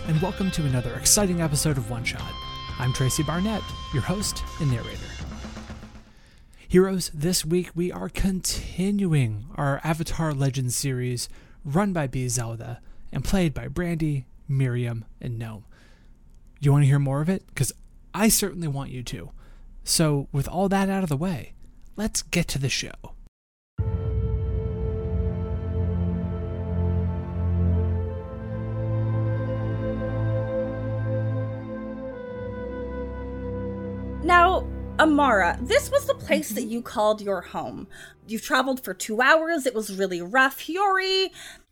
And welcome to another exciting episode of One Shot. I'm Tracy Barnett, your host and narrator. Heroes, this week we are continuing our Avatar Legends series run by B. Zelda and played by Brandy, Miriam, and Gnome. You want to hear more of it? Because I certainly want you to. So, with all that out of the way, let's get to the show. Now, Amara, this was the place that you called your home. You've traveled for two hours. It was really rough. Hiyori,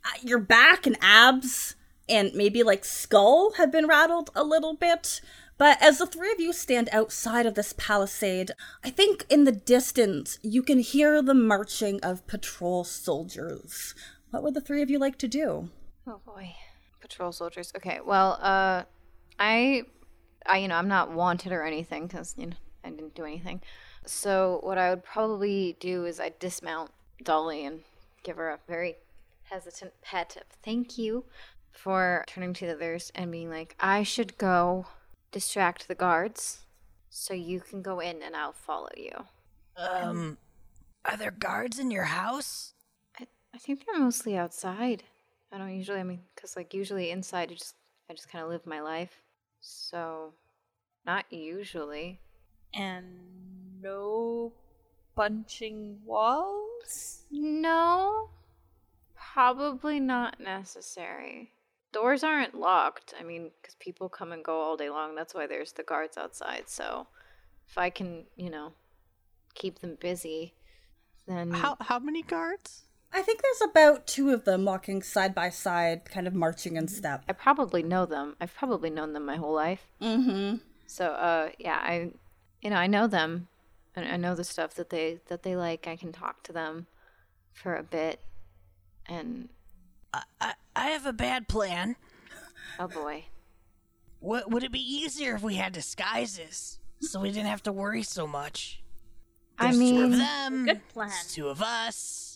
uh, your back and abs and maybe like skull have been rattled a little bit. But as the three of you stand outside of this palisade, I think in the distance you can hear the marching of patrol soldiers. What would the three of you like to do? Oh boy, patrol soldiers. Okay, well, uh, I, I, you know, I'm not wanted or anything because you know I didn't do anything. So what I would probably do is I dismount Dolly and give her a very hesitant pet of thank you for turning to the others and being like, I should go distract the guards so you can go in and I'll follow you. Um, are there guards in your house? I, I think they're mostly outside. I don't usually, I mean, because like usually inside, I just, I just kind of live my life. So, not usually. And no punching walls? No, probably not necessary. Doors aren't locked. I mean, because people come and go all day long. That's why there's the guards outside. So, if I can, you know, keep them busy, then How how many guards? I think there's about two of them walking side by side, kind of marching in step. I probably know them. I've probably known them my whole life. Mm-hmm. So, uh, yeah, I, you know, I know them, and I know the stuff that they that they like. I can talk to them for a bit, and I, I, I have a bad plan. oh boy, What would it be easier if we had disguises so we didn't have to worry so much? I mean, two of them. Good plan. there's Two of us.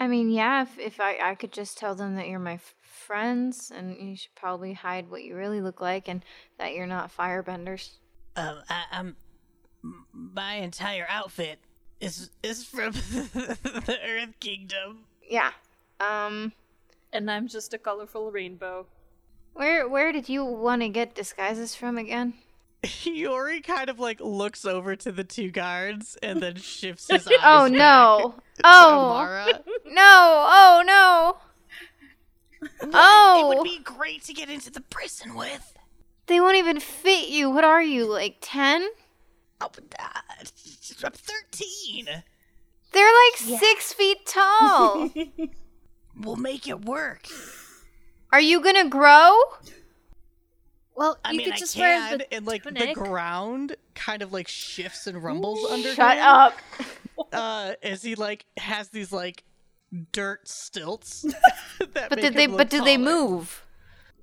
I mean, yeah, if if I I could just tell them that you're my f- friends, and you should probably hide what you really look like, and that you're not firebenders. Um, I, I'm. My entire outfit is is from the Earth Kingdom. Yeah. Um. And I'm just a colorful rainbow. Where where did you want to get disguises from again? Yori kind of like looks over to the two guards and then shifts his eyes. Oh back no! Oh Amara. no! Oh no! Oh! It Oh! would be great to get into the prison with. They won't even fit you. What are you, like 10? Oh, but, uh, I'm 13. They're like six feet tall. We'll make it work. are you gonna grow? Well, I you mean, could I just wear can, the and like tunic. the ground kind of like shifts and rumbles under Shut him. up. Uh, as he like has these like dirt stilts. that But make did they him look but did they move?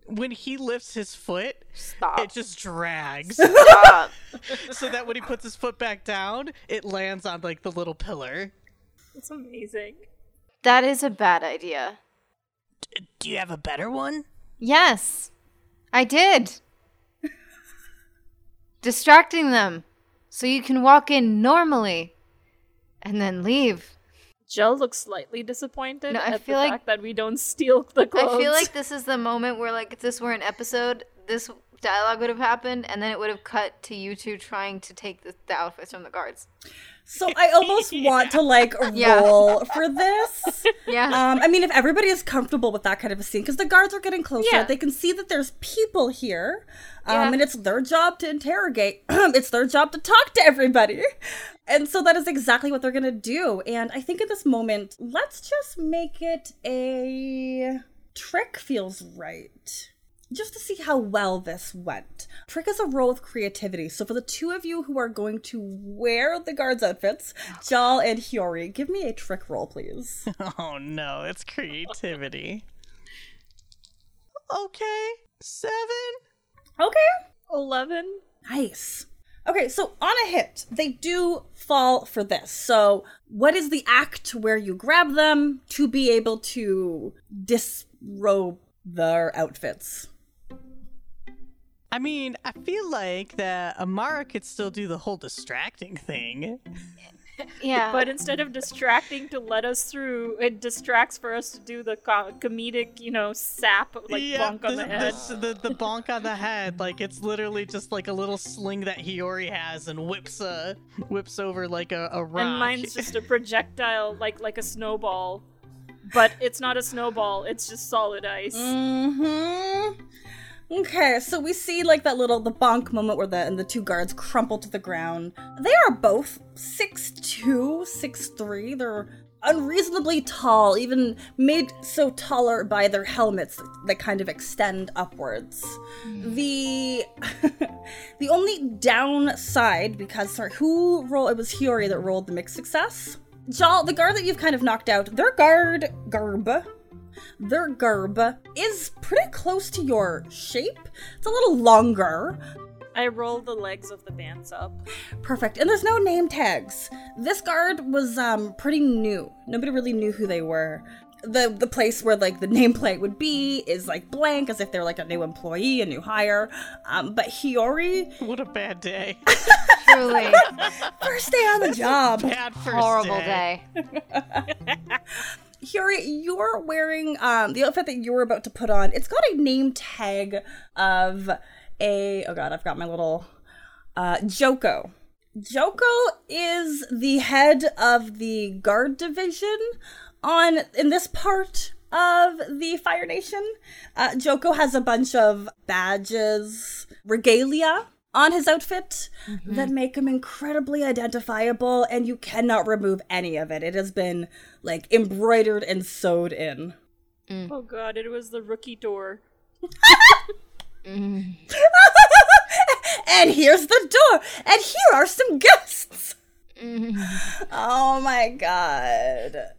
When he lifts his foot, Stop. it just drags. Stop. so that when he puts his foot back down, it lands on like the little pillar. It's amazing. that is a bad idea. D- Do you have a better one? Yes. I did. Distracting them so you can walk in normally and then leave. Jill looks slightly disappointed No, I at feel the like- fact that we don't steal the clothes. I feel like this is the moment where, like, if this were an episode, this dialogue would have happened, and then it would have cut to you two trying to take the, the outfits from the guards. So I almost want to like Yeah. roll for this. Yeah. Um, I mean, if everybody is comfortable with that kind of a scene, because the guards are getting closer, Yeah. they can see that there's people here, um, Yeah. and it's their job to interrogate. it's their job to talk to everybody, and so that is exactly what they're gonna do. And I think at this moment, let's just make it a trick feels right. Just to see how well this went. Trick is a roll of creativity. So for the two of you who are going to wear the guards' outfits, Jal and Hiyori, give me a trick roll, please. Oh no, it's creativity. okay, seven. Okay. 11. Nice. Okay, so on a hit, they do fall for this. So, what is the act where you grab them to be able to disrobe their outfits? I mean, I feel like that Amara could still do the whole distracting thing. Yeah. But instead of distracting to let us through, it distracts for us to do the co- comedic, you know, sap, like bonk on the, head. The, the, the bonk on the head, like it's literally just like a little sling that Hiyori has and whips uh whips over like a, a rock. and mine's just a projectile, like like a snowball. But it's not a snowball; it's just solid ice. Mm-hmm. Okay, so we see like that little the bonk moment where the and the two guards crumple to the ground. They are both 6'2", 6'3". They're unreasonably tall, even made so taller by their helmets that kind of extend upwards. Hmm. The the only downside, because sorry, who roll it was Hiyori that rolled the mixed success. Jal, the guard that you've kind of knocked out, their guard garb their garb is pretty close to your shape. It's a little longer. I roll the legs of the bands up. Perfect. And there's no name tags. This guard was um pretty new. Nobody really knew who they were. The the place where like the nameplate would be is like blank as if they're like a new employee, a new hire. Um but Hiyori, what a bad day. Truly first day on the job. Bad first horrible day. day. Hiyori, you're wearing um the outfit that you're about to put on. It's got a name tag of a oh god, I've got my little uh Joko. Joko is the head of the guard division on in this part of the Fire Nation. Uh, Joko has a bunch of badges, regalia on his outfit mm-hmm. that make him incredibly identifiable, and you cannot remove any of it. It has been like embroidered and sewed in. Mm. Oh god, it was the rookie door. Mm. and here's the door, and here are some guests. Mm. oh my god.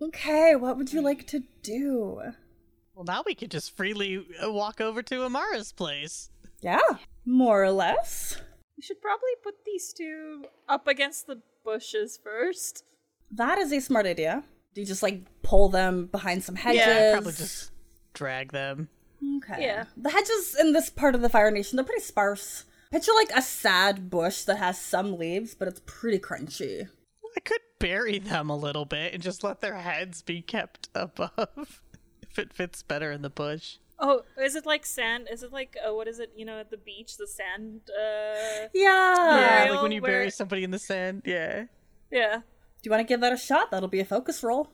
Okay, what would you like to do? Well, now we could just freely uh, walk over to Amara's place. Yeah, more or less. We should probably put these two up against the bushes first. That is a smart idea. Do you just like pull them behind some hedges? Yeah, probably just drag them. Okay. Yeah. The hedges in this part of the Fire Nation, they're pretty sparse. Picture like a sad bush that has some leaves, but it's pretty crunchy. I could bury them a little bit and just let their heads be kept above if it fits better in the bush. Oh, is it like sand? Is it like uh, what is it? You know, at the beach, the sand. uh Yeah. Yeah, like when you where- bury somebody in the sand. Yeah. Yeah. Do you want to give that a shot? That'll be a focus roll.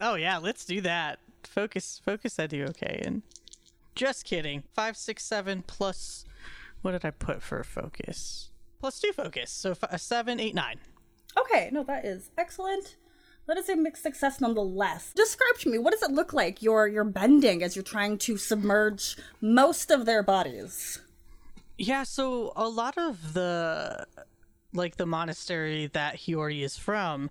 Oh yeah, let's do that. Focus, focus. I do okay. And just kidding. Five, six, seven plus. What did I put for focus? Plus two focus. So f- a seven, eight, nine. Okay, no, that is excellent. That is a mixed success nonetheless. Describe to me, what does it look like you're you're bending as you're trying to submerge most of their bodies? Yeah, so a lot of the like the monastery that Hiyori is from,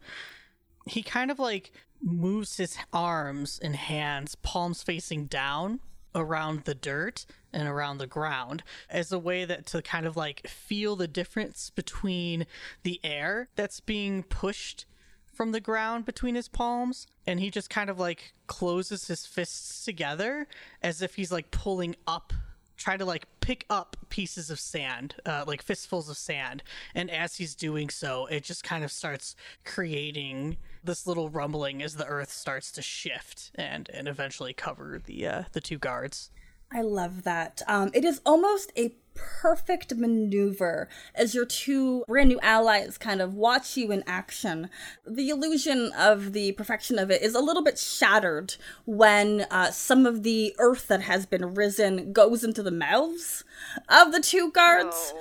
he kind of like moves his arms and hands, palms facing down around the dirt and around the ground as a way that to kind of like feel the difference between the air that's being pushed from the ground between his palms and he just kind of like closes his fists together as if he's like pulling up trying to like pick up pieces of sand uh, like fistfuls of sand and as he's doing so it just kind of starts creating this little rumbling as the earth starts to shift and and eventually cover the uh, the two guards I love that. Um, it is almost a perfect maneuver as your two brand new allies kind of watch you in action. The illusion of the perfection of it is a little bit shattered when uh, some of the earth that has been risen goes into the mouths of the two guards.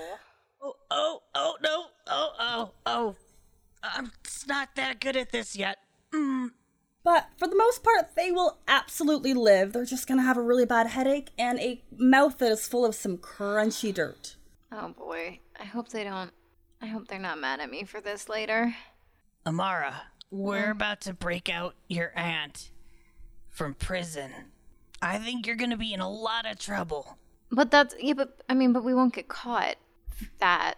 Oh, oh, oh, no. Oh, oh, oh. I'm not that good at this yet. But for the most part, they will absolutely live. They're just gonna have a really bad headache and a mouth that is full of some crunchy dirt. Oh boy. I hope they don't. I hope they're not mad at me for this later. Amara, we're mm-hmm. about to break out your aunt from prison. I think you're gonna be in a lot of trouble. But that's yeah. But I mean, but we won't get caught. That,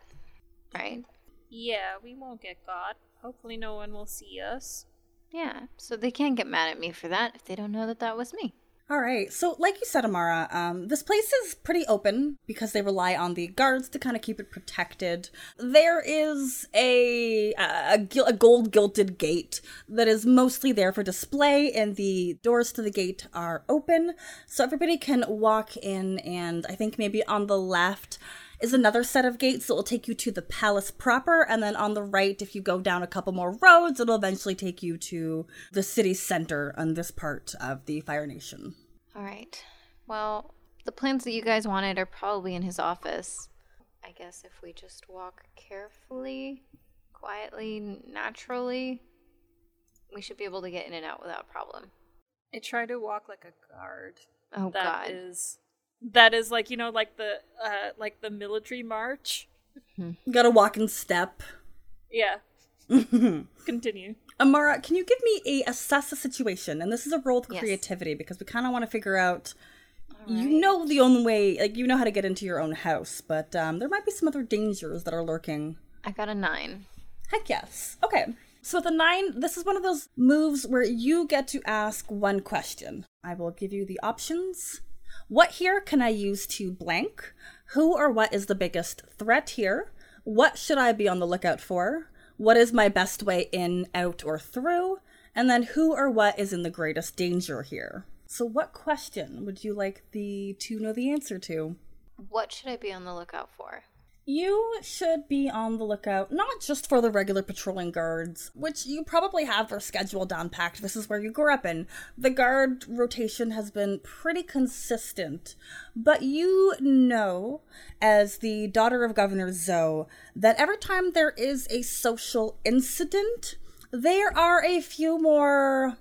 right? Yeah, we won't get caught. Hopefully, no one will see us. Yeah. So they can't get mad at me for that if they don't know that that was me. All right. So, like you said, Amara, um, this place is pretty open because they rely on the guards to kind of keep it protected. There is a a, a gold gilded gate that is mostly there for display, and the doors to the gate are open, so everybody can walk in. And I think maybe on the left is another set of gates that will take you to the palace proper, and then on the right, if you go down a couple more roads, it'll eventually take you to the city center on this part of the Fire Nation. All right. Well, the plans that you guys wanted are probably in his office. I guess if we just walk carefully, quietly, naturally, we should be able to get in and out without problem. I try to walk like a guard. Oh That god. is- that is like you know like the uh like the military march. You gotta walk in step. Yeah. Continue. Amara, can you give me a assess the situation? And this is a roll with Yes. creativity because we kind of want to figure out. You know the only way, like you know how to get into your own house, but um, there might be some other dangers that are lurking. I got a 9. Heck yes. Okay. So with a nine, this is one of those moves where you get to ask one question. I will give you the options. What here can I use to blank? Who or what is the biggest threat here? What should I be on the lookout for? What is my best way in, out, or through? And then who or what is in the greatest danger here? So, what question would you like the to know the answer to? What should I be on the lookout for? You should be on the lookout not just for the regular patrolling guards, which you probably have their schedule down packed. This is where you grew up in. The guard rotation has been pretty consistent, but you know, as the daughter of Governor Zoe, that every time there is a social incident, there are a few more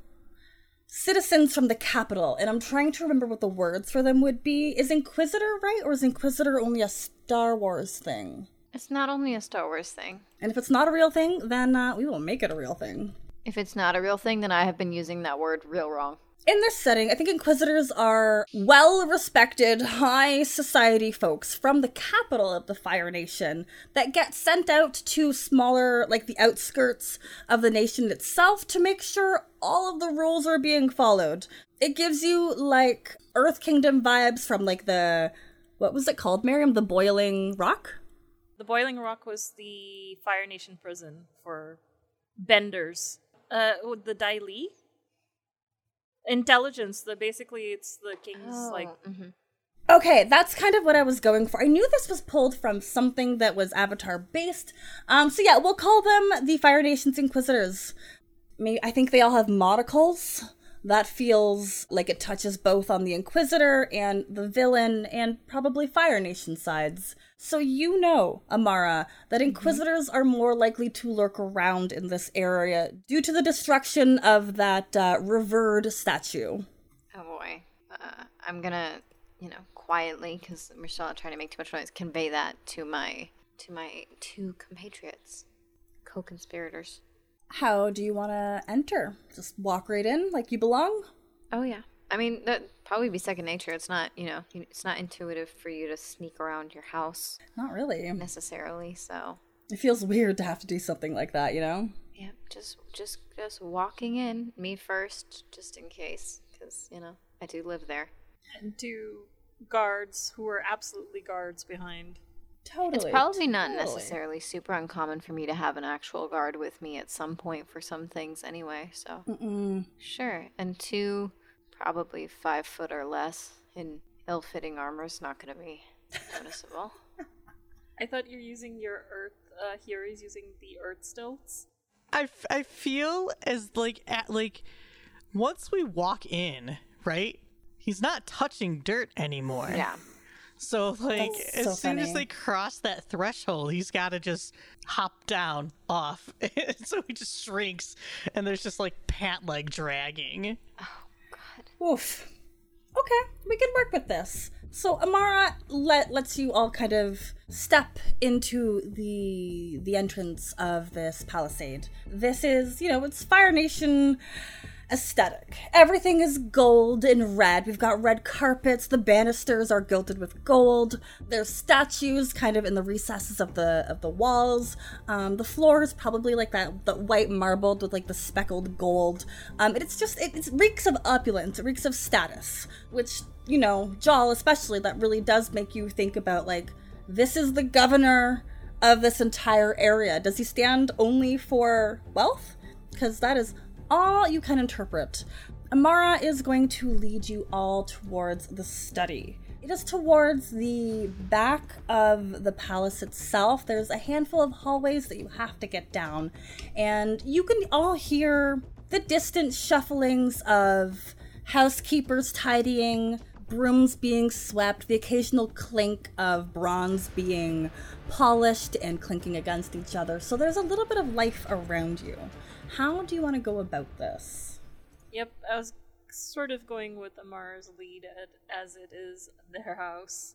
citizens from the capital, and I'm trying to remember what the words for them would be. Is Inquisitor right, or is Inquisitor only a Star Wars thing? It's not only a Star Wars thing. And if it's not a real thing, then uh, we will make it a real thing. If it's not a real thing, then I have been using that word real wrong. In this setting, I think Inquisitors are well respected, high society folks from the capital of the Fire Nation that get sent out to smaller, like the outskirts of the nation itself to make sure all of the rules are being followed. It gives you like Earth Kingdom vibes from like the, what was it called, Miriam? The Boiling Rock? The Boiling Rock was the Fire Nation prison for benders. Uh, the Dai Li? Intelligence. The basically, it's the king's like mhm. Okay, that's kind of what I was going for. I knew this was pulled from something that was Avatar based. Um, so yeah, we'll call them the Fire Nation's Inquisitors. Maybe, I think they all have monocles. That feels like it touches both on the Inquisitor and the villain and probably Fire Nation sides. So you know, Amara, that Inquisitors are more likely to lurk around in this area due to the destruction of that uh, revered statue. Oh boy. Uh, I'm gonna, you know, quietly, because we're still not trying to make too much noise, convey that to my to my two compatriots, co-conspirators. How do you want to enter? Just walk right in like you belong? Oh yeah. I mean, that probably be second nature. It's not, you know, it's not intuitive for you to sneak around your house Not really. necessarily. So, It feels weird to have to do something like that, you know? yeah, just just just walking in, me first, just in case, because you know I do live there. and two guards who are absolutely guards behind. Totally. It's probably not totally. necessarily super uncommon for me to have an actual guard with me at some point for some things anyway, so Mm-mm. sure. And two, probably five foot or less in ill fitting armor is not going to be noticeable. I thought you're using your earth. Uh, Hiyori's using the earth stilts. I, f- I feel as like at like once we walk in, right? He's not touching dirt anymore. yeah. So like That's as so soon as they cross that threshold, he's got to just hop down off. so he just shrinks, and there's just like pant leg dragging. Oh god. Oof. Okay, we can work with this. So Amara let lets you all kind of step into the the entrance of this palisade. This is, you know, it's Fire Nation aesthetic. Everything is gold and red. We've got red carpets. The banisters are gilded with gold. There's statues kind of in the recesses of the of the walls. Um, the floor is probably like that the white marbled with like the speckled gold. Um, it's just it, it reeks of opulence. It reeks of status, which you know, Jal especially that really does make you think about like this is the governor of this entire area. Does he stand only for wealth? Because that is all you can interpret. Amara is going to lead you all towards the study. It is towards the back of the palace itself. There's a handful of hallways that you have to get down, and you can all hear the distant shufflings of housekeepers tidying, brooms being swept, the occasional clink of bronze being polished and clinking against each other. So there's a little bit of life around you. How do you want to go about this? Yep, I was sort of going with Amara's lead as it is their house.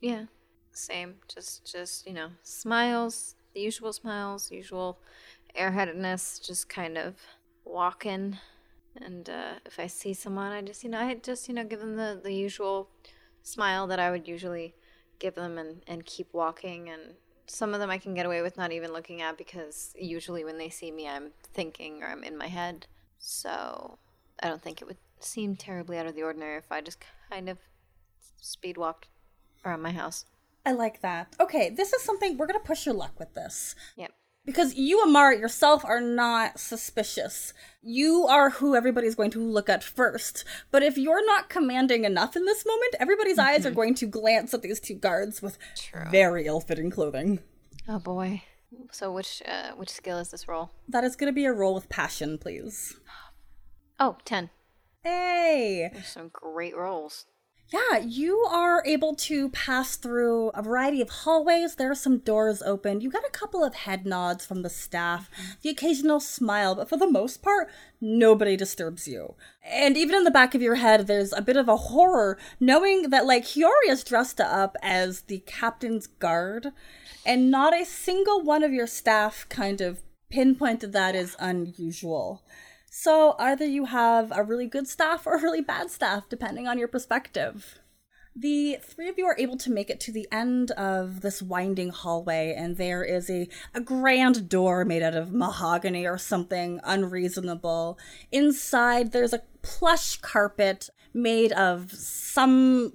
Yeah, same. Just, just you know, smiles, the usual smiles, usual airheadedness. Just kind of walking, and uh, if I see someone, I just, you know, I just, you know, give them the the usual smile that I would usually give them, and and keep walking. And some of them I can get away with not even looking at because usually when they see me, I'm thinking or I'm in my head. So I don't think it would seem terribly out of the ordinary if I just kind of speed walked around my house. I like that. Okay, this is something we're going to push your luck with this. Yep. Because you, Amara, yourself are not suspicious. You are who everybody's going to look at first. But if you're not commanding enough in this moment, everybody's eyes are going to glance at these two guards with True. very ill-fitting clothing. Oh boy. So which uh, which skill is this roll? That is going to be a roll with passion, please. Oh, 10. Hey! There's some great rolls. Yeah, you are able to pass through a variety of hallways. There are some doors open. You got a couple of head nods from the staff, mm-hmm. the occasional smile, but for the most part, nobody disturbs you. And even in the back of your head, there's a bit of a horror knowing that, like, Hiyori is dressed up as the captain's guard, and not a single one of your staff kind of pinpointed that as unusual. So either you have a really good staff or a really bad staff, depending on your perspective. The three of you are able to make it to the end of this winding hallway, and there is a, a grand door made out of mahogany or something unreasonable. Inside, there's a plush carpet made of some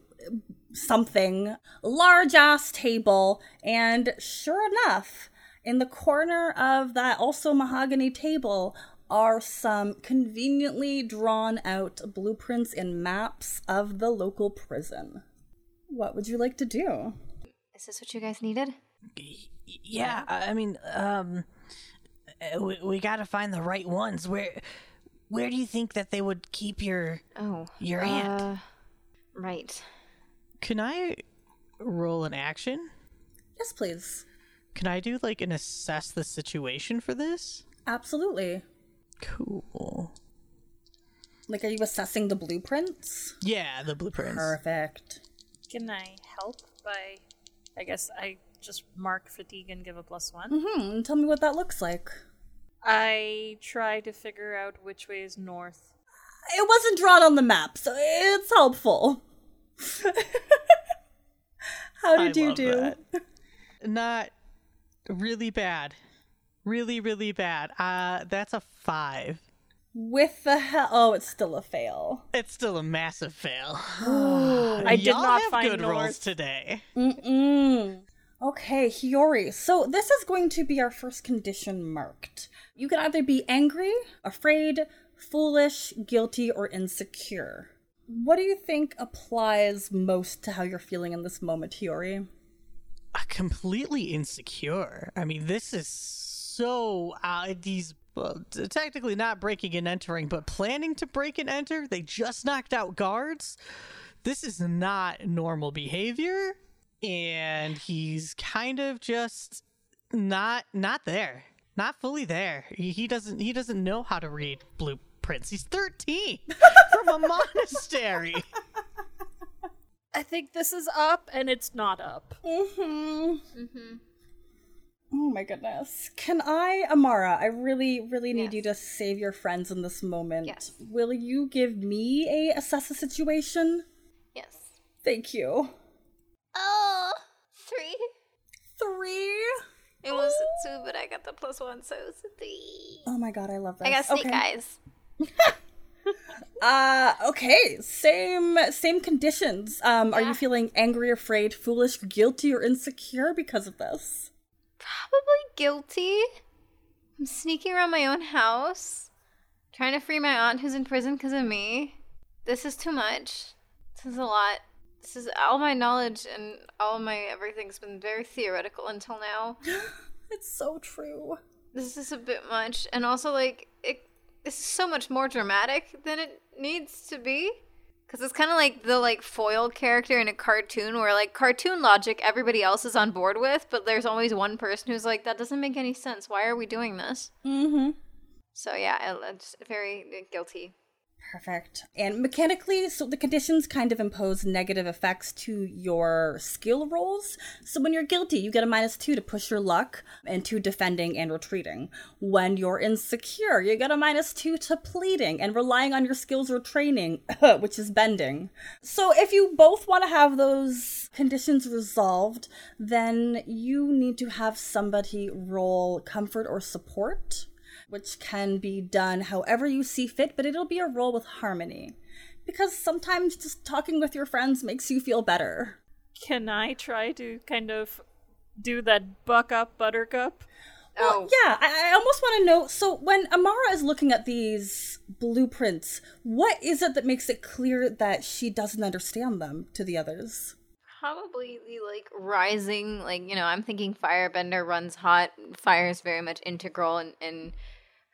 something, large ass table, and sure enough, in the corner of that also mahogany table are some conveniently drawn out blueprints and maps of the local prison. What would you like to do? Is this what you guys needed? Yeah, I I mean, um, uh, we, we got to find the right ones. Where, where do you think that they would keep your Oh. your aunt? Uh, right. Can I roll an action? Yes, please. Can I do like an assess the situation for this? Absolutely. Cool. Like, are you assessing the blueprints? Yeah, the blueprints. Perfect. Can I help by. I guess I just mark fatigue and give a plus one? Mm-hmm. tell me what that looks like. I try to figure out which way is north. It wasn't drawn on the map, so it's helpful. How I did you love do? that. Not really bad. Really, really bad. Uh, that's a five. With the hell? Oh, it's still a fail. It's still a massive fail. I did Y'all not have find good north. rolls today. Mm-mm. Okay, Hiyori. So this is going to be our first condition marked. You can either be angry, afraid, foolish, guilty, or insecure. What do you think applies most to how you're feeling in this moment, Hiyori? Uh, completely insecure. I mean, this is so uh, these well, technically not breaking and entering, but planning to break and enter. They just knocked out guards. This is not normal behavior, and he's kind of just not not there, not fully there. He, he doesn't he doesn't know how to read blueprints. He's thirteen from a monastery. I think this is up and it's not up. Mm-hmm. Oh my goodness. Can I, Amara, I really, really need Yes. you to save your friends in this moment. Yes. Will you give me a assess the situation? Yes. Thank you. Oh, three. Three. It was a two, but I got the plus one, so it was a three. Oh my god, I love that. I got snake okay. eyes. Uh okay. Same same conditions. Um, are you feeling angry, afraid, foolish, guilty, or insecure because of this? Probably guilty. I'm sneaking around my own house, trying to free my aunt who's in prison because of me. This is too much. This is a lot. This is all my knowledge and all my everything's been very theoretical until now. It's so true. This is a bit much, and also like it. Is so much more dramatic than it needs to be. Because it's kind of like the like foil character in a cartoon where like cartoon logic everybody else is on board with, but there's always one person who's like, that doesn't make any sense. Why are we doing this? Mm-hmm. So yeah, it's very guilty. Perfect. And mechanically, so the conditions kind of impose negative effects to your skill rolls. So when you're guilty, you get a minus two to push your luck and to defending and retreating. When you're insecure, you get a minus two to pleading and relying on your skills or training, which is bending. So if you both want to have those conditions resolved, then you need to have somebody roll comfort or support which can be done however you see fit, but it'll be a roll with harmony. Because sometimes just talking with your friends makes you feel better. Can I try to kind of do that buck up buttercup? Oh. Well, yeah, I, I almost want to know. So, when Amara is looking at these blueprints, what is it that makes it clear that she doesn't understand them to the others? Probably the like rising, like you know, I'm thinking Firebender runs hot. Fire is very much integral in, in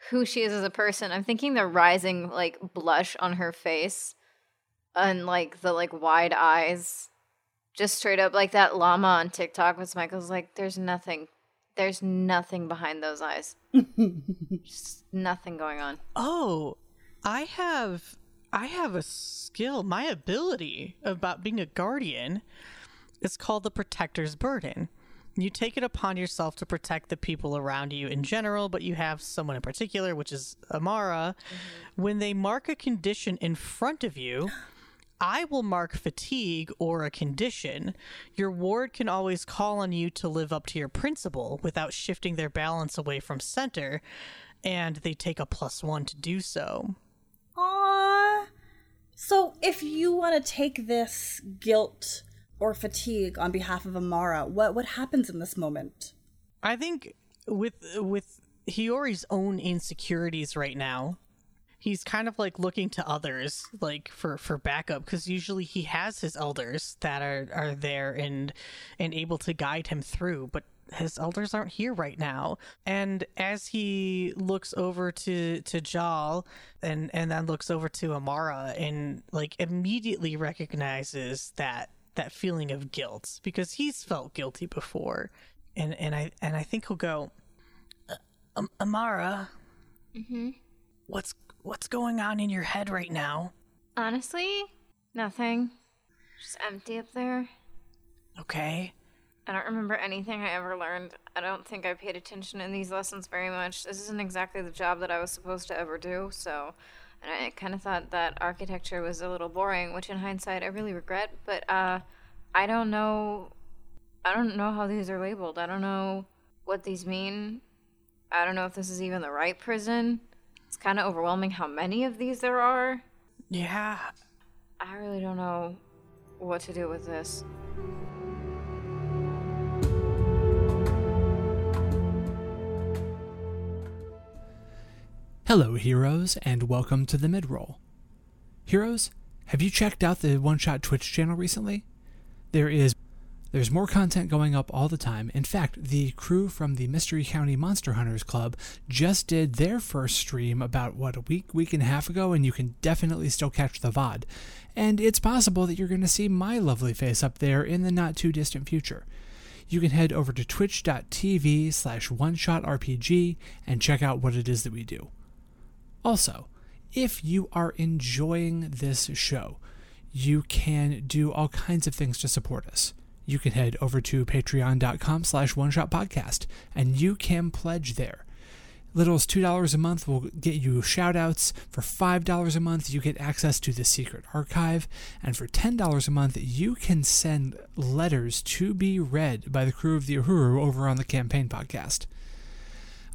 who she is as a person. I'm thinking the rising like blush on her face, and like the like wide eyes, just straight up like that llama on TikTok. Was Michael's like, there's nothing, there's nothing behind those eyes, just nothing going on. Oh, I have I have a skill, my ability about being a guardian is called the protector's burden. You take it upon yourself to protect the people around you in general, but you have someone in particular, which is Amara. Mm-hmm. When they mark a condition in front of you, I will mark fatigue or a condition. Your ward can always call on you to live up to your principle without shifting their balance away from center, and they take a plus one to do so. Aww. So, if you want to take this guilt or fatigue on behalf of Amara, what what happens in this moment? I think with with Hiyori's own insecurities right now, he's kind of like looking to others like for for backup because usually he has his elders that are are there and and able to guide him through, but his elders aren't here right now. And as he looks over to to Jal and and then looks over to Amara and like immediately recognizes that that feeling of guilt because he's felt guilty before and and I and I think he'll go, "Uh, um, Amara. Mm-hmm. What's what's going on in your head right now? Honestly, nothing. Just empty up there. Okay. I don't remember anything I ever learned. I don't think I paid attention in these lessons very much. This isn't exactly the job that I was supposed to ever do, so. And I kind of thought that architecture was a little boring, which in hindsight I really regret. But uh, I don't know. I don't know how these are labeled. I don't know what these mean. I don't know if this is even the right prison. It's kind of overwhelming how many of these there are. Yeah. I really don't know what to do with this. Hello, heroes, and welcome to the midroll. Heroes, have you checked out the One Shot Twitch channel recently? There is there's more content going up all the time. In fact, the crew from the Mystery County Monster Hunters Club just did their first stream about what a week, week and a half ago, and you can definitely still catch the VOD. And it's possible that you're going to see my lovely face up there in the not too distant future you can head over to twitch.tv slash one shot rpg and check out what it is that we do also if you are enjoying this show you can do all kinds of things to support us you can head over to patreon.com slash one shot podcast and you can pledge there. Little as $2 a month will get you shout outs. For $5 a month, you get access to the secret archive. And for $10 a month, you can send letters to be read by the crew of the Uhuru over on the campaign podcast.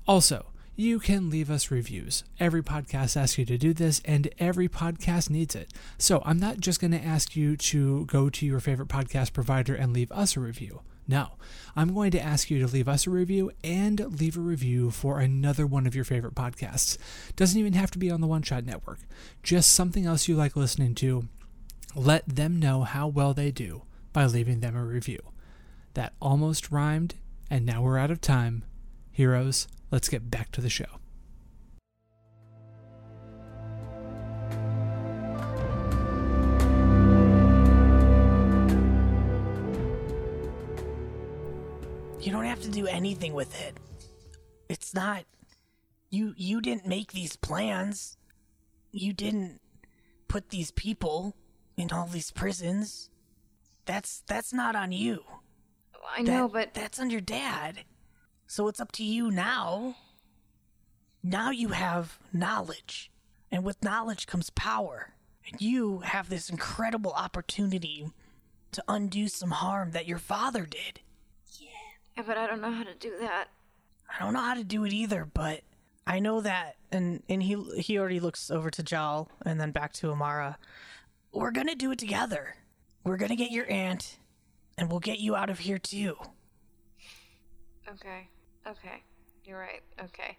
Also, you can leave us reviews. Every podcast asks you to do this, and every podcast needs it. So I'm not just going to ask you to go to your favorite podcast provider and leave us a review. No, I'm going to ask you to leave us a review and leave a review for another one of your favorite podcasts. Doesn't even have to be on the One Shot Network, just something else you like listening to. Let them know how well they do by leaving them a review. That almost rhymed, and now we're out of time. Heroes, let's get back to the show. You don't have to do anything with it. It's not you you didn't make these plans. You didn't put these people in all these prisons. That's that's not on you. I know, That- but that's on your dad. So it's up to you now. Now you have knowledge, and with knowledge comes power. And you have this incredible opportunity to undo some harm that your father did. Yeah, but I don't know how to do that. I don't know how to do it either, but I know that and and he he already looks over to Jal and then back to Amara. We're gonna do it together. We're gonna get your aunt and we'll get you out of here too. Okay. Okay. You're right. Okay.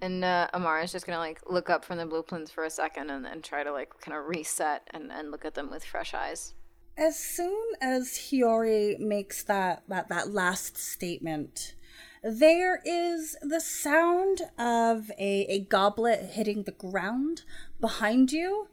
And uh, Amara's just gonna like look up from the blueprints for a second and then try to like kind of reset and, and look at them with fresh eyes. As soon as Hiyori makes that, that, that last statement, there is the sound of a, a goblet hitting the ground behind you.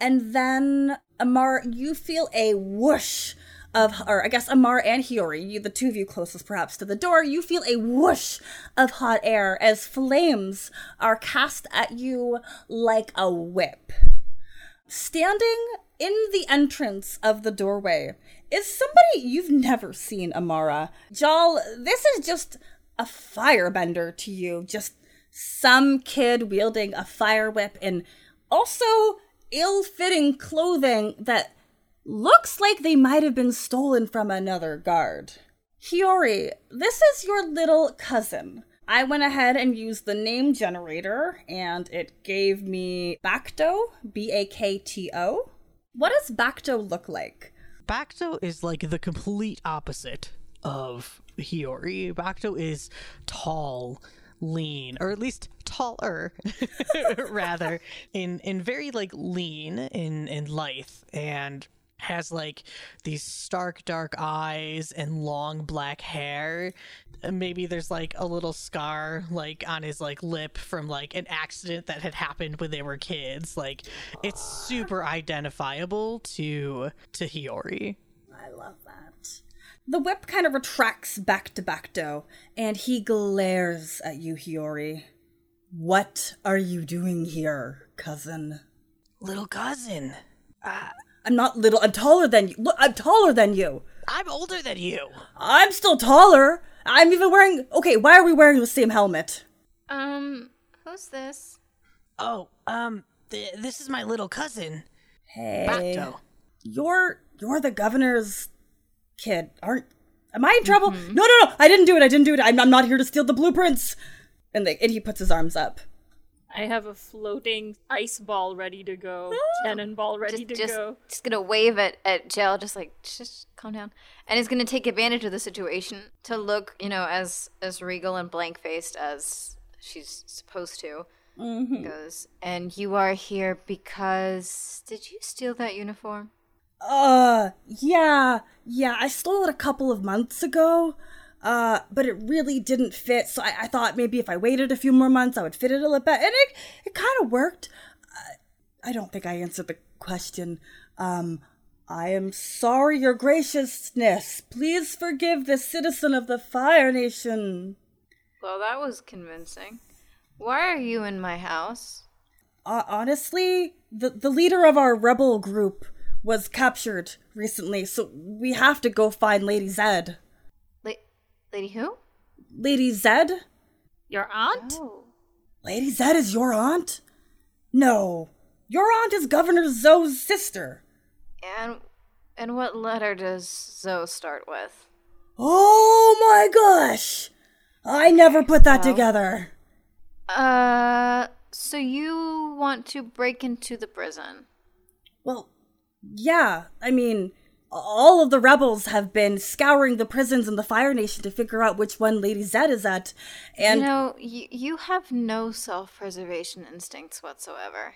And then, Amar, you feel a whoosh of, or I guess Amar and Hiyori, you, the two of you closest perhaps to the door, you feel a whoosh of hot air as flames are cast at you like a whip. Standing in the entrance of the doorway is somebody you've never seen, Amara. Jal, this is just a firebender to you. Just some kid wielding a fire whip in also ill fitting clothing that looks like they might have been stolen from another guard. Hiyori, this is your little cousin. I went ahead and used the name generator, and it gave me Bacto, B A K T O. What does Bacto look like? Bacto is like the complete opposite of Hiyori. Bacto is tall, lean, or at least taller, rather, in in very like lean in in lithe and has like these stark dark eyes and long black hair. And Maybe there's like a little scar like on his like lip from like an accident that had happened when they were kids. Like it's super identifiable to to Hiyori. I love that. The whip kind of retracts back to Bacto, and he glares at you, Hiyori. What are you doing here, cousin? Little cousin, uh, I'm not little, I'm taller than you. Look, I'm taller than you. I'm older than you. I'm still taller. I'm even wearing. Okay, why are we wearing the same helmet? Um, who's this? Oh, um, th- this is my little cousin, Hey. Bacto. You're you're the governor's kid, aren't? Am I in trouble? No, no, no! I didn't do it. I didn't do it. I'm, I'm not here to steal the blueprints. And, they, and he puts his arms up. I have a floating ice ball ready to go, cannonball ready to just, go. just gonna wave at at Jill, just like just calm down, and he's gonna take advantage of the situation to look, you know, as as regal and blank faced as she's supposed to. Mm-hmm. Goes, and you are here because did you steal that uniform? Uh, yeah, yeah. I stole it a couple of months ago. Uh, but it really didn't fit. So I, I thought maybe if I waited a few more months, I would fit it a little bit. And it it kind of worked. Uh, I don't think I answered the question. Um, I am sorry, Your Graciousness. Please forgive this citizen of the Fire Nation. Well, that was convincing. Why are you in my house? Uh, honestly, the the leader of our rebel group was captured recently, so we have to go find Lady Zed. La- Lady who? Lady Zed? Your aunt? Oh. Lady Zed is your aunt? No. Your aunt is Governor Zoe's sister. And and what letter does Zoe start with? Oh my gosh! I never put that together. Uh, so you want to break into the prison? Well, yeah, I mean, all of the rebels have been scouring the prisons in the Fire Nation to figure out which one Lady Zed is at. And, you know, y- you have no self-preservation instincts whatsoever.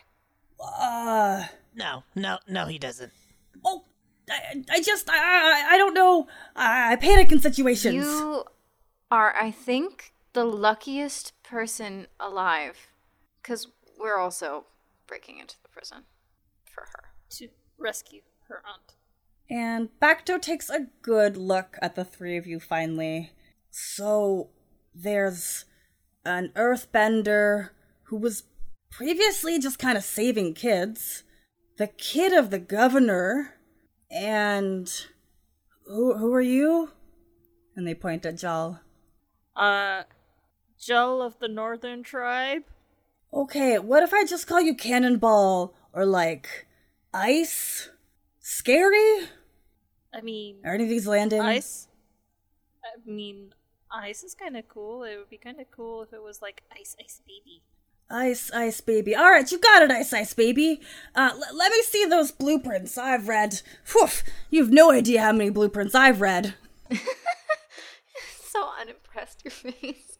uh, No, no, no, he doesn't. oh, I, I just, I, I, I don't know. I, I panic in situations. You are, I think, the luckiest person alive, because we're also breaking into the prison for her. To rescue her aunt. And Bacto takes a good look at the three of you finally. So, there's an earthbender who was previously just kind of saving kids, the kid of the governor, and. Who, who are you? And they point at Jal. Uh, Jal of the Northern Tribe? Okay, what if I just call you Cannonball or like Ice? Scary? I mean, Are any of these landing? ice? I mean, ice is kind of cool. It would be kind of cool if it was like Ice Ice Baby. Ice, ice, baby. All right, you got it, ice, ice, baby. Uh, l- let me see those blueprints I've read. Whew, you've no idea how many blueprints I've read. So unimpressed, your face.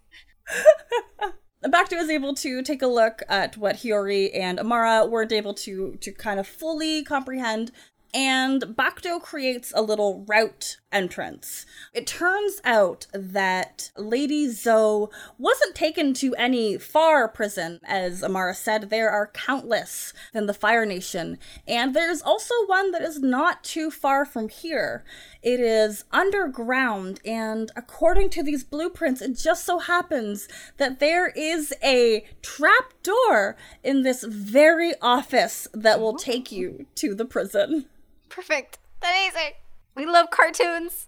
Bacto is able to take a look at what Hiyori and Amara weren't able to to kind of fully comprehend. And Bacto creates a little route entrance. It turns out that Lady Zoe wasn't taken to any far prison. As Amara said, there are countless in the Fire Nation. And there's also one that is not too far from here. It is underground, and according to these blueprints, it just so happens that there is a trap door in this very office that will take you to the prison. Perfect. Amazing. We love cartoons.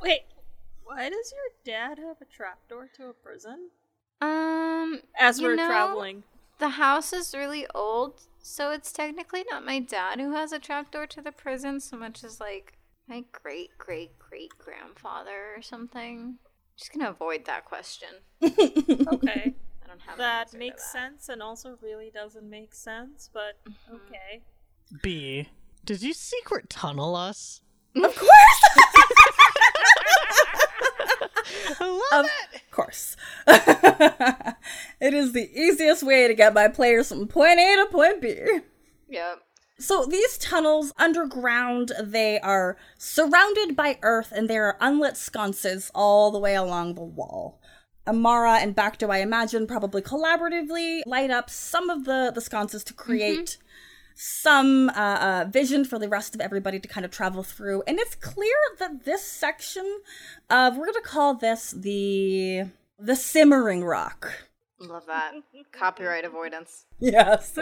Wait, why does your dad have a trapdoor to a prison? Um, As we're know, traveling. The house is really old, so it's technically not my dad who has a trapdoor to the prison so much as like my great great great grandfather or something. I'm just gonna avoid that question. Okay. I don't have an that to makes that. sense and also really doesn't make sense, but okay. B, did you secret tunnel us? Of course! I love it! of course. it is the easiest way to get my players from point A to point B. Yep. So these tunnels underground, they are surrounded by earth and there are unlit sconces all the way along the wall. Amara and Bacto, I imagine, probably collaboratively light up some of the, the sconces to create mm-hmm. Some uh, uh, vision for the rest of everybody to kind of travel through. And it's clear that this section of, we're going to call this the the simmering rock. Love that. Copyright avoidance. Yes.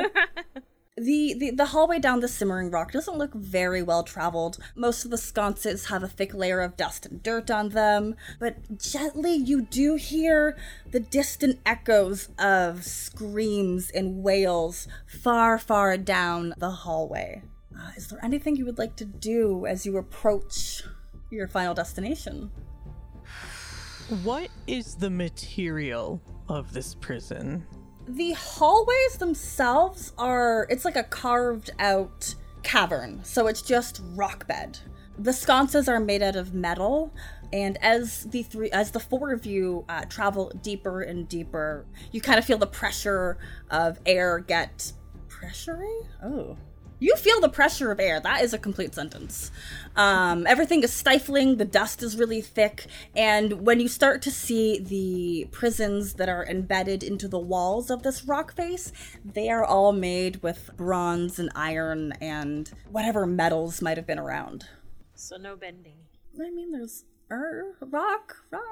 The, the the hallway down the simmering rock doesn't look very well traveled. Most of the sconces have a thick layer of dust and dirt on them, but gently you do hear the distant echoes of screams and wails far, far down the hallway. Uh, is there anything you would like to do as you approach your final destination? What is the material of this prison? The hallways themselves are it's like a carved out cavern so it's just rock bed. The sconces are made out of metal and as the three as the four of you uh, travel deeper and deeper you kind of feel the pressure of air get pressury? Oh you feel the pressure of air that is a complete sentence um, everything is stifling the dust is really thick and when you start to see the prisons that are embedded into the walls of this rock face they are all made with bronze and iron and whatever metals might have been around So no bending. i mean there's er, rock, rock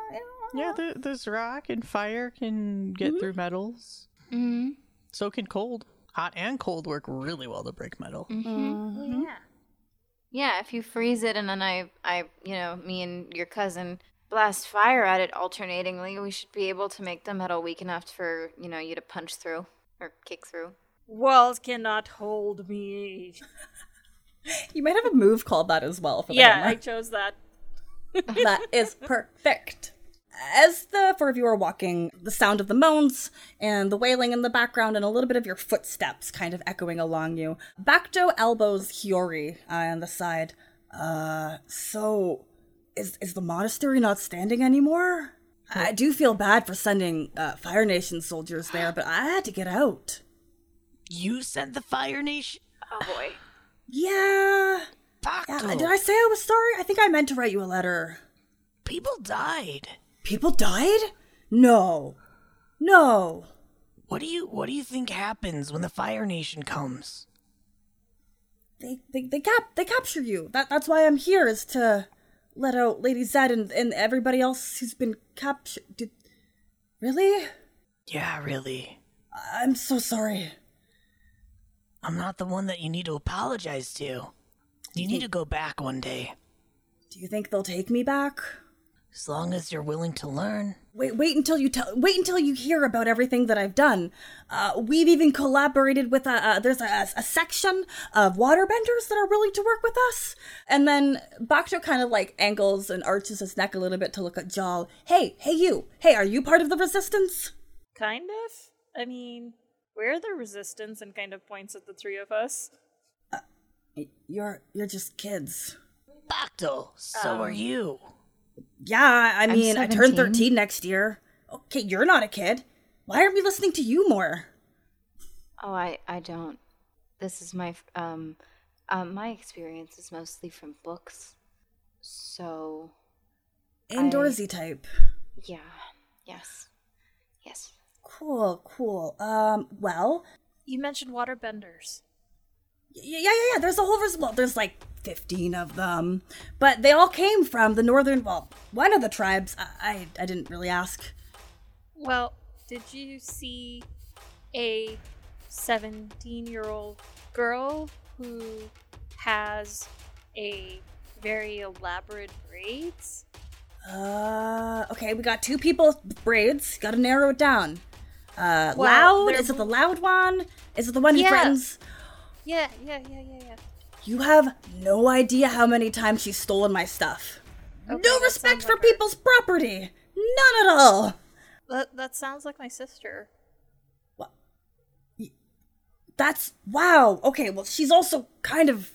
Yeah, there, there's rock and fire can get through metals. Mm-hmm. So can cold. Hot and cold work really well to break metal. Mm-hmm. yeah. Yeah, if you freeze it and then I, I, you know, me and your cousin blast fire at it alternatingly, we should be able to make the metal weak enough for, you know, you to punch through or kick through. Walls cannot hold me. You might have a move called that as well for the Yeah, hammer. I chose that. that is perfect. As the four of you are walking, the sound of the moans and the wailing in the background, and a little bit of your footsteps kind of echoing along you. Bacto elbows Hiyori uh, on the side. Uh, so is is the monastery not standing anymore? I do feel bad for sending uh, Fire Nation soldiers there, but I had to get out. You sent the Fire Nation? Oh boy. Yeah. Bacto, yeah. Did I say I was sorry? I think I meant to write you a letter. people died. People died? No. No. What do you what do you think happens when the Fire Nation comes? They they they cap they capture you. That that's why I'm here is to let out Lady Zed and, and everybody else who's been captured. Did really? Yeah, really. I'm so sorry. I'm not the one that you need to apologize to. You need to go back one day. Do you think they'll take me back? As long as you're willing to learn. Wait wait until you tell wait until you hear about everything that I've done. Uh, we've even collaborated with a uh, there's a, a section of waterbenders that are willing to work with us. And then Bacto kind of like angles and arches his neck a little bit to look at Jal. Hey hey you hey are you part of the resistance? Kind of. I mean, we're the resistance and kind of points at the three of us. You're you're just kids. Bacto, so are you. Yeah, I mean, I turn 13 next year. Okay, you're not a kid. Why aren't we listening to you more? Oh, I, I don't. This is my, um, um, my experience is mostly from books. So, Indoorsy type. yeah, yes, yes. Cool, cool. Um, well, You mentioned waterbenders. y- yeah, yeah, yeah. There's a whole res- well, there's like 15 of them, but they all came from the northern. Well, one of the tribes. I, I, I didn't really ask. Well, did you see a 17 year old girl who has a very elaborate braids? Uh, okay, we got two people with braids. Got to narrow it down. Uh, Well, loud. Is it the loud one? Is it the one who Yeah. threatens? Yeah, yeah, yeah, yeah, yeah. You have no idea how many times she's stolen my stuff. Okay, no respect for like her. people's property. None at all. That, that sounds like my sister. That's wow. Okay, well, she's also kind of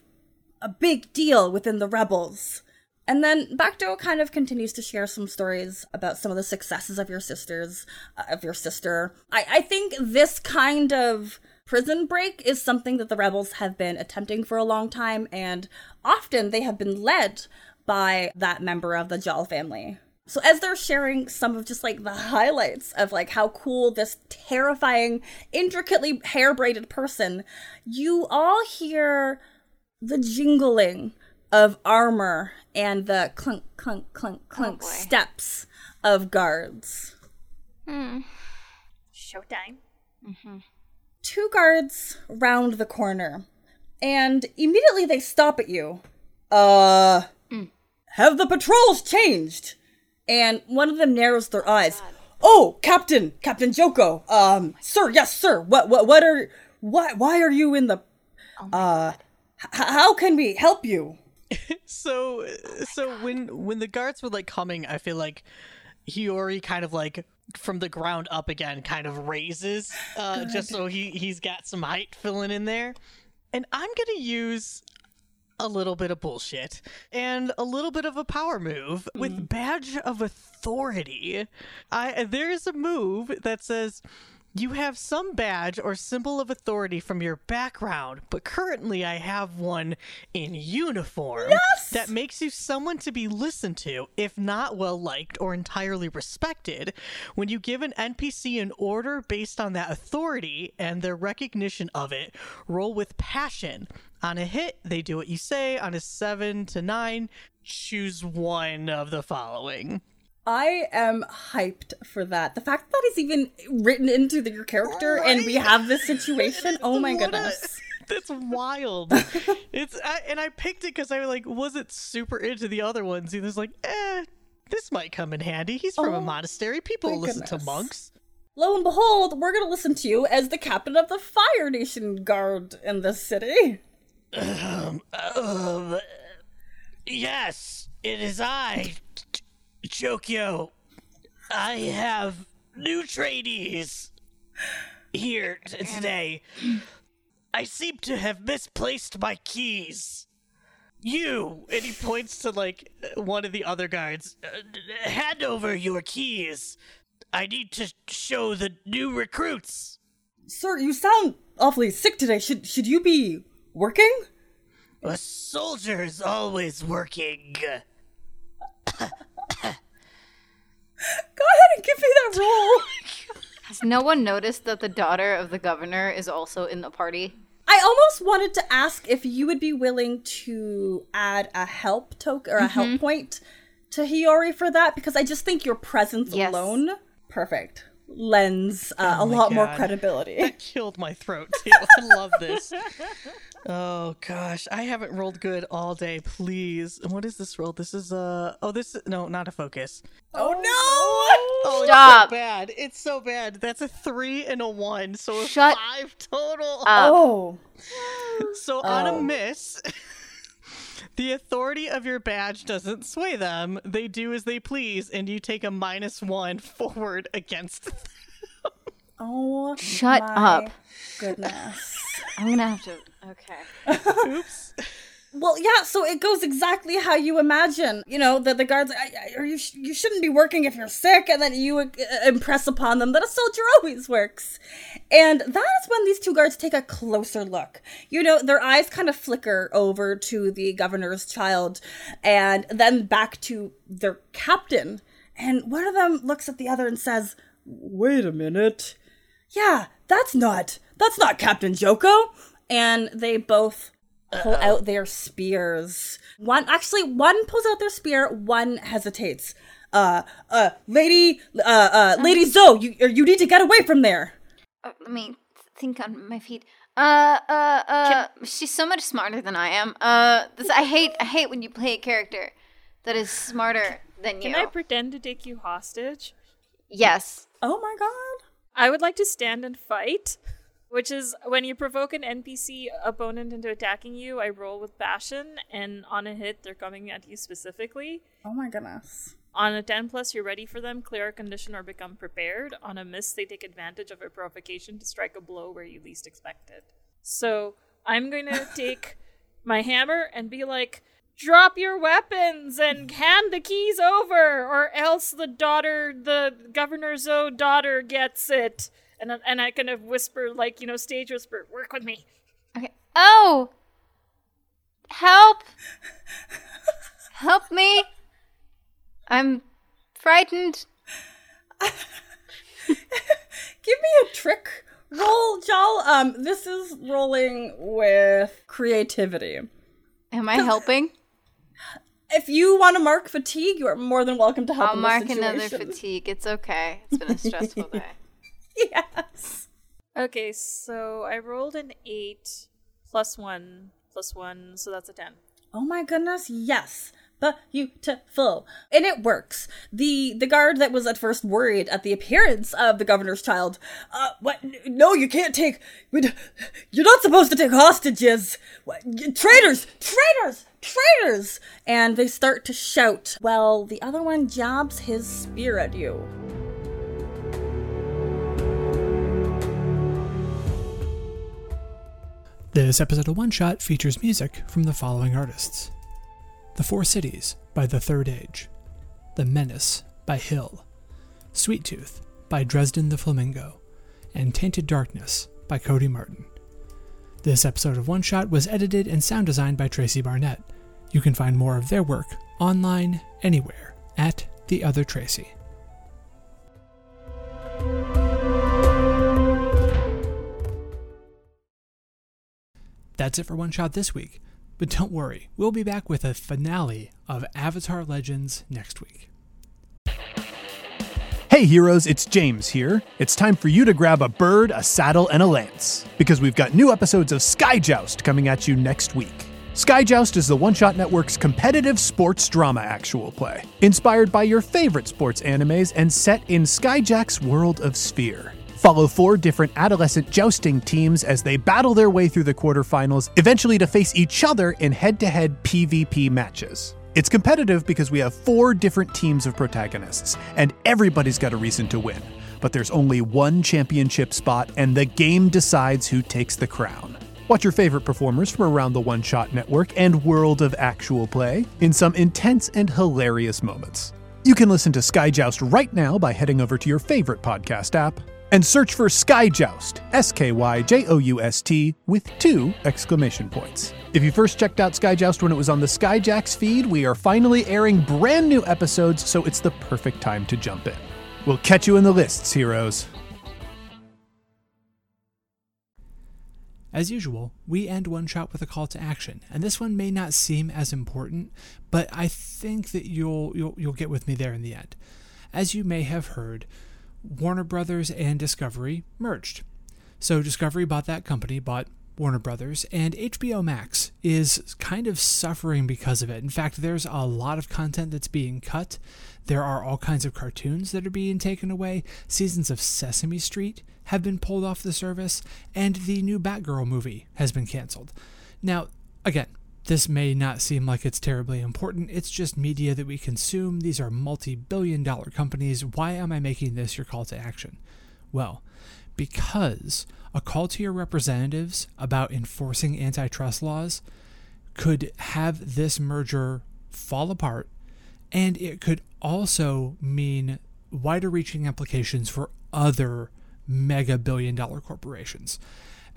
a big deal within the rebels. And then Bacto kind of continues to share some stories about some of the successes of your sisters, uh, of your sister. I, I think this kind of prison break is something that the rebels have been attempting for a long time, and often they have been led by that member of the Jal family. So as they're sharing some of just like the highlights of like how cool this terrifying, intricately hair braided person, you all hear the jingling of armor and the clunk, clunk, clunk, clunk boy. steps of guards. Hmm. Showtime. Two guards round the corner, and immediately they stop at you. Uh, have the patrols changed? And one of them narrows their eyes. Oh, Captain, Captain Joko. Um, sir, yes, sir. What, what, what are, why, why are you in the? uh, h- how can we help you? So so when when the guards were like coming, I feel like Hiyori kind of like from the ground up again kind of raises uh just so he he's got some height filling in there. And I'm going to use a little bit of bullshit and a little bit of a power move with badge of authority. I there's a move that says you have some badge or symbol of authority from your background, but currently I have one in uniform that makes you someone to be listened to, if not well liked or entirely respected. When you give an NPC an order based on that authority and their recognition of it, roll with passion. On a hit, they do what you say. On a 7 to 9, choose one of the following. I am hyped for that. The fact that is even written into the, your character and we have this situation. Oh my What a- goodness. That's wild. it's I, and I picked it because I like wasn't super into the other ones. He was like, eh, this might come in handy. He's from Oh, a monastery. People listen to monks. Lo and behold, we're gonna listen to you as the captain of the Fire Nation Guard in this city. Um, yes, it is I, Chokyo. I have new trainees here today. I seem to have misplaced my keys. You, And he points to like one of the other guards. uh, hand over your keys. I need to show the new recruits. Sir, you sound awfully sick today. Should should you be working? A soldier is always working. Go ahead and give me that roll. Has no one noticed that the daughter of the governor is also in the party? I almost wanted to ask if you would be willing to add a help token or a help point to Hiyori for that because I just think your presence Yes. alone, perfect, lends uh, a Oh my lot more credibility. That killed my throat too. I love this. Oh gosh, I haven't rolled good all day. Please, And what is this roll? This is uh oh this no not a focus. oh no! Oh, Stop. it's so bad. It's so bad. That's a three and a one, so a Shut five total. up. Oh, so on Oh. a miss, the authority of your badge doesn't sway them. They do as they please, and you take a minus one forward against. Oh, Shut my up. Goodness. I'm gonna have to. Okay. Oops. Well, yeah. So it goes exactly how you imagine. You know, that the guards, I, I, or you, sh- you shouldn't be working if you're sick, and then you uh, impress upon them that a soldier always works. And that is when these two guards take a closer look. You know, their eyes kind of flicker over to the governor's child, and then back to their captain. And one of them looks at the other and says, "Wait a minute." Yeah, that's not that's not Captain Joko. And they both pull out their spears. One actually one pulls out their spear, one hesitates. Uh uh lady uh uh lady Zoe, you you need to get away from there. Uh, let me think on my feet. Uh, uh, uh. she's so much smarter than I am. Uh, this, I hate. I hate when you play a character that is smarter than you. Can I pretend to take you hostage? yes. Oh my god. I would like to stand and fight, which is when you provoke an NPC opponent into attacking you, I roll with passion, and on a hit, they're coming at you specifically. Oh my goodness. On a 10 plus, you're ready for them, clear a condition, or become prepared. On a miss, they take advantage of a provocation to strike a blow where you least expect it. So I'm going to take my hammer and be like, drop your weapons and hand the keys over, or else the daughter, the governor's own daughter, gets it. And, I- and I kind of whisper, like, you know, stage whisper, work with me. Okay. Oh! Help! Help me! I'm frightened. Give me a trick roll, Jal. Um, this is rolling with creativity. Am I helping? If you want to mark fatigue, you are more than welcome to help. I'll in mark this another fatigue. It's okay. It's been a stressful day. Yes. Okay, so I rolled an 8 plus 1 plus 1, so that's a 10. Oh my goodness, yes. Beautiful. And it works. The the guard that was at first worried at the appearance of the governor's child, uh what no, you can't take you're not supposed to take hostages. What, traitors, traitors, traitors. And they start to shout while the other one jabs his spear at you. This episode of One Shot features music from the following artists The Four Cities by The Third Age, The Menace by Hill, Sweet Tooth by Dresden the Flamingo, and Tainted Darkness by Cody Martin. This episode of One Shot was edited and sound designed by Tracy Barnett. You can find more of their work online anywhere at The Other Tracy. That's it for One Shot this week. But don't worry, we'll be back with a finale of Avatar Legends next week. Hey heroes, it's James here. It's time for you to grab a bird, a saddle, and a lance, because we've got new episodes of Sky Joust coming at you next week. Sky Joust is the One Shot Network's competitive sports drama actual play, inspired by your favorite sports animes and set in Skyjack's world of Sphere. Follow four different adolescent jousting teams as they battle their way through the quarterfinals, eventually to face each other in head to head PvP matches. It's competitive because we have four different teams of protagonists, and everybody's got a reason to win. But there's only one championship spot, and the game decides who takes the crown. Watch your favorite performers from around the One Shot Network and world of actual play in some intense and hilarious moments. You can listen to Sky Joust right now by heading over to your favorite podcast app and search for Sky Joust, S K Y J O U S T, with two exclamation points. If you first checked out Sky Joust when it was on the Skyjacks feed, we are finally airing brand new episodes, so it's the perfect time to jump in. We'll catch you in the lists, heroes. As usual, we end one shot with a call to action, and this one may not seem as important, but I think that you'll you'll, you'll get with me there in the end. As you may have heard, Warner Brothers and Discovery merged. So Discovery bought that company, bought Warner Brothers, and HBO Max is kind of suffering because of it. In fact, there's a lot of content that's being cut. There are all kinds of cartoons that are being taken away. Seasons of Sesame Street have been pulled off the service, and the new Batgirl movie has been canceled. Now, again, this may not seem like it's terribly important. It's just media that we consume. These are multi billion dollar companies. Why am I making this your call to action? Well, because a call to your representatives about enforcing antitrust laws could have this merger fall apart, and it could also mean wider reaching implications for other mega billion dollar corporations.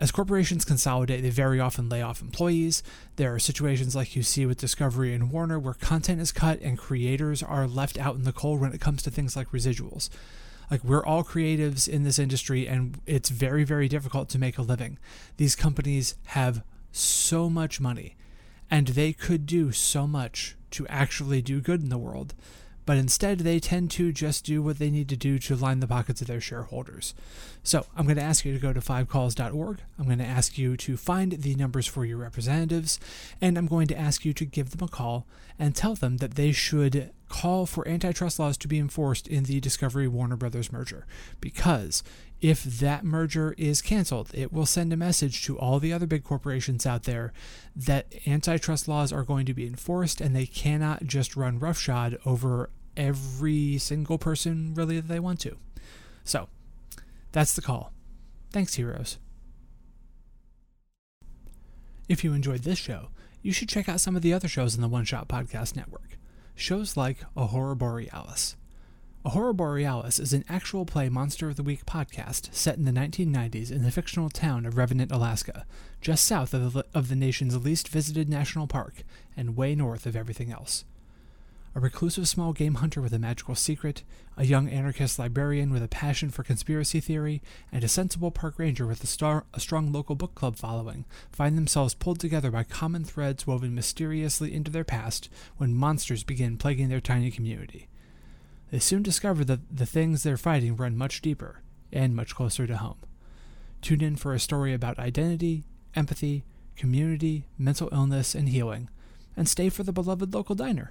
As corporations consolidate, they very often lay off employees. There are situations like you see with Discovery and Warner where content is cut and creators are left out in the cold when it comes to things like residuals. Like, we're all creatives in this industry, and it's very, very difficult to make a living. These companies have so much money, and they could do so much to actually do good in the world but instead they tend to just do what they need to do to line the pockets of their shareholders. So I'm going to ask you to go to fivecalls.org. I'm going to ask you to find the numbers for your representatives, and I'm going to ask you to give them a call and tell them that they should call for antitrust laws to be enforced in the Discovery Warner Brothers merger. Because if that merger is canceled, it will send a message to all the other big corporations out there that antitrust laws are going to be enforced and they cannot just run roughshod over every single person really that they want to. So, that's the call. Thanks, heroes. If you enjoyed this show, you should check out some of the other shows in the One Shot Podcast Network. Shows like A Horror Borealis. A Horror Borealis is an actual play Monster of the Week podcast set in the 1990s in the fictional town of Revenant, Alaska, just south of the, of the nation's least visited national park and way north of everything else a reclusive small game hunter with a magical secret, a young anarchist librarian with a passion for conspiracy theory, and a sensible park ranger with a, star- a, strong local book club following find themselves pulled together by common threads woven mysteriously into their past when monsters begin plaguing their tiny community. They soon discover that the things they're fighting run much deeper and much closer to home. Tune in for a story about identity, empathy, community, mental illness, and healing, and stay for the beloved local diner.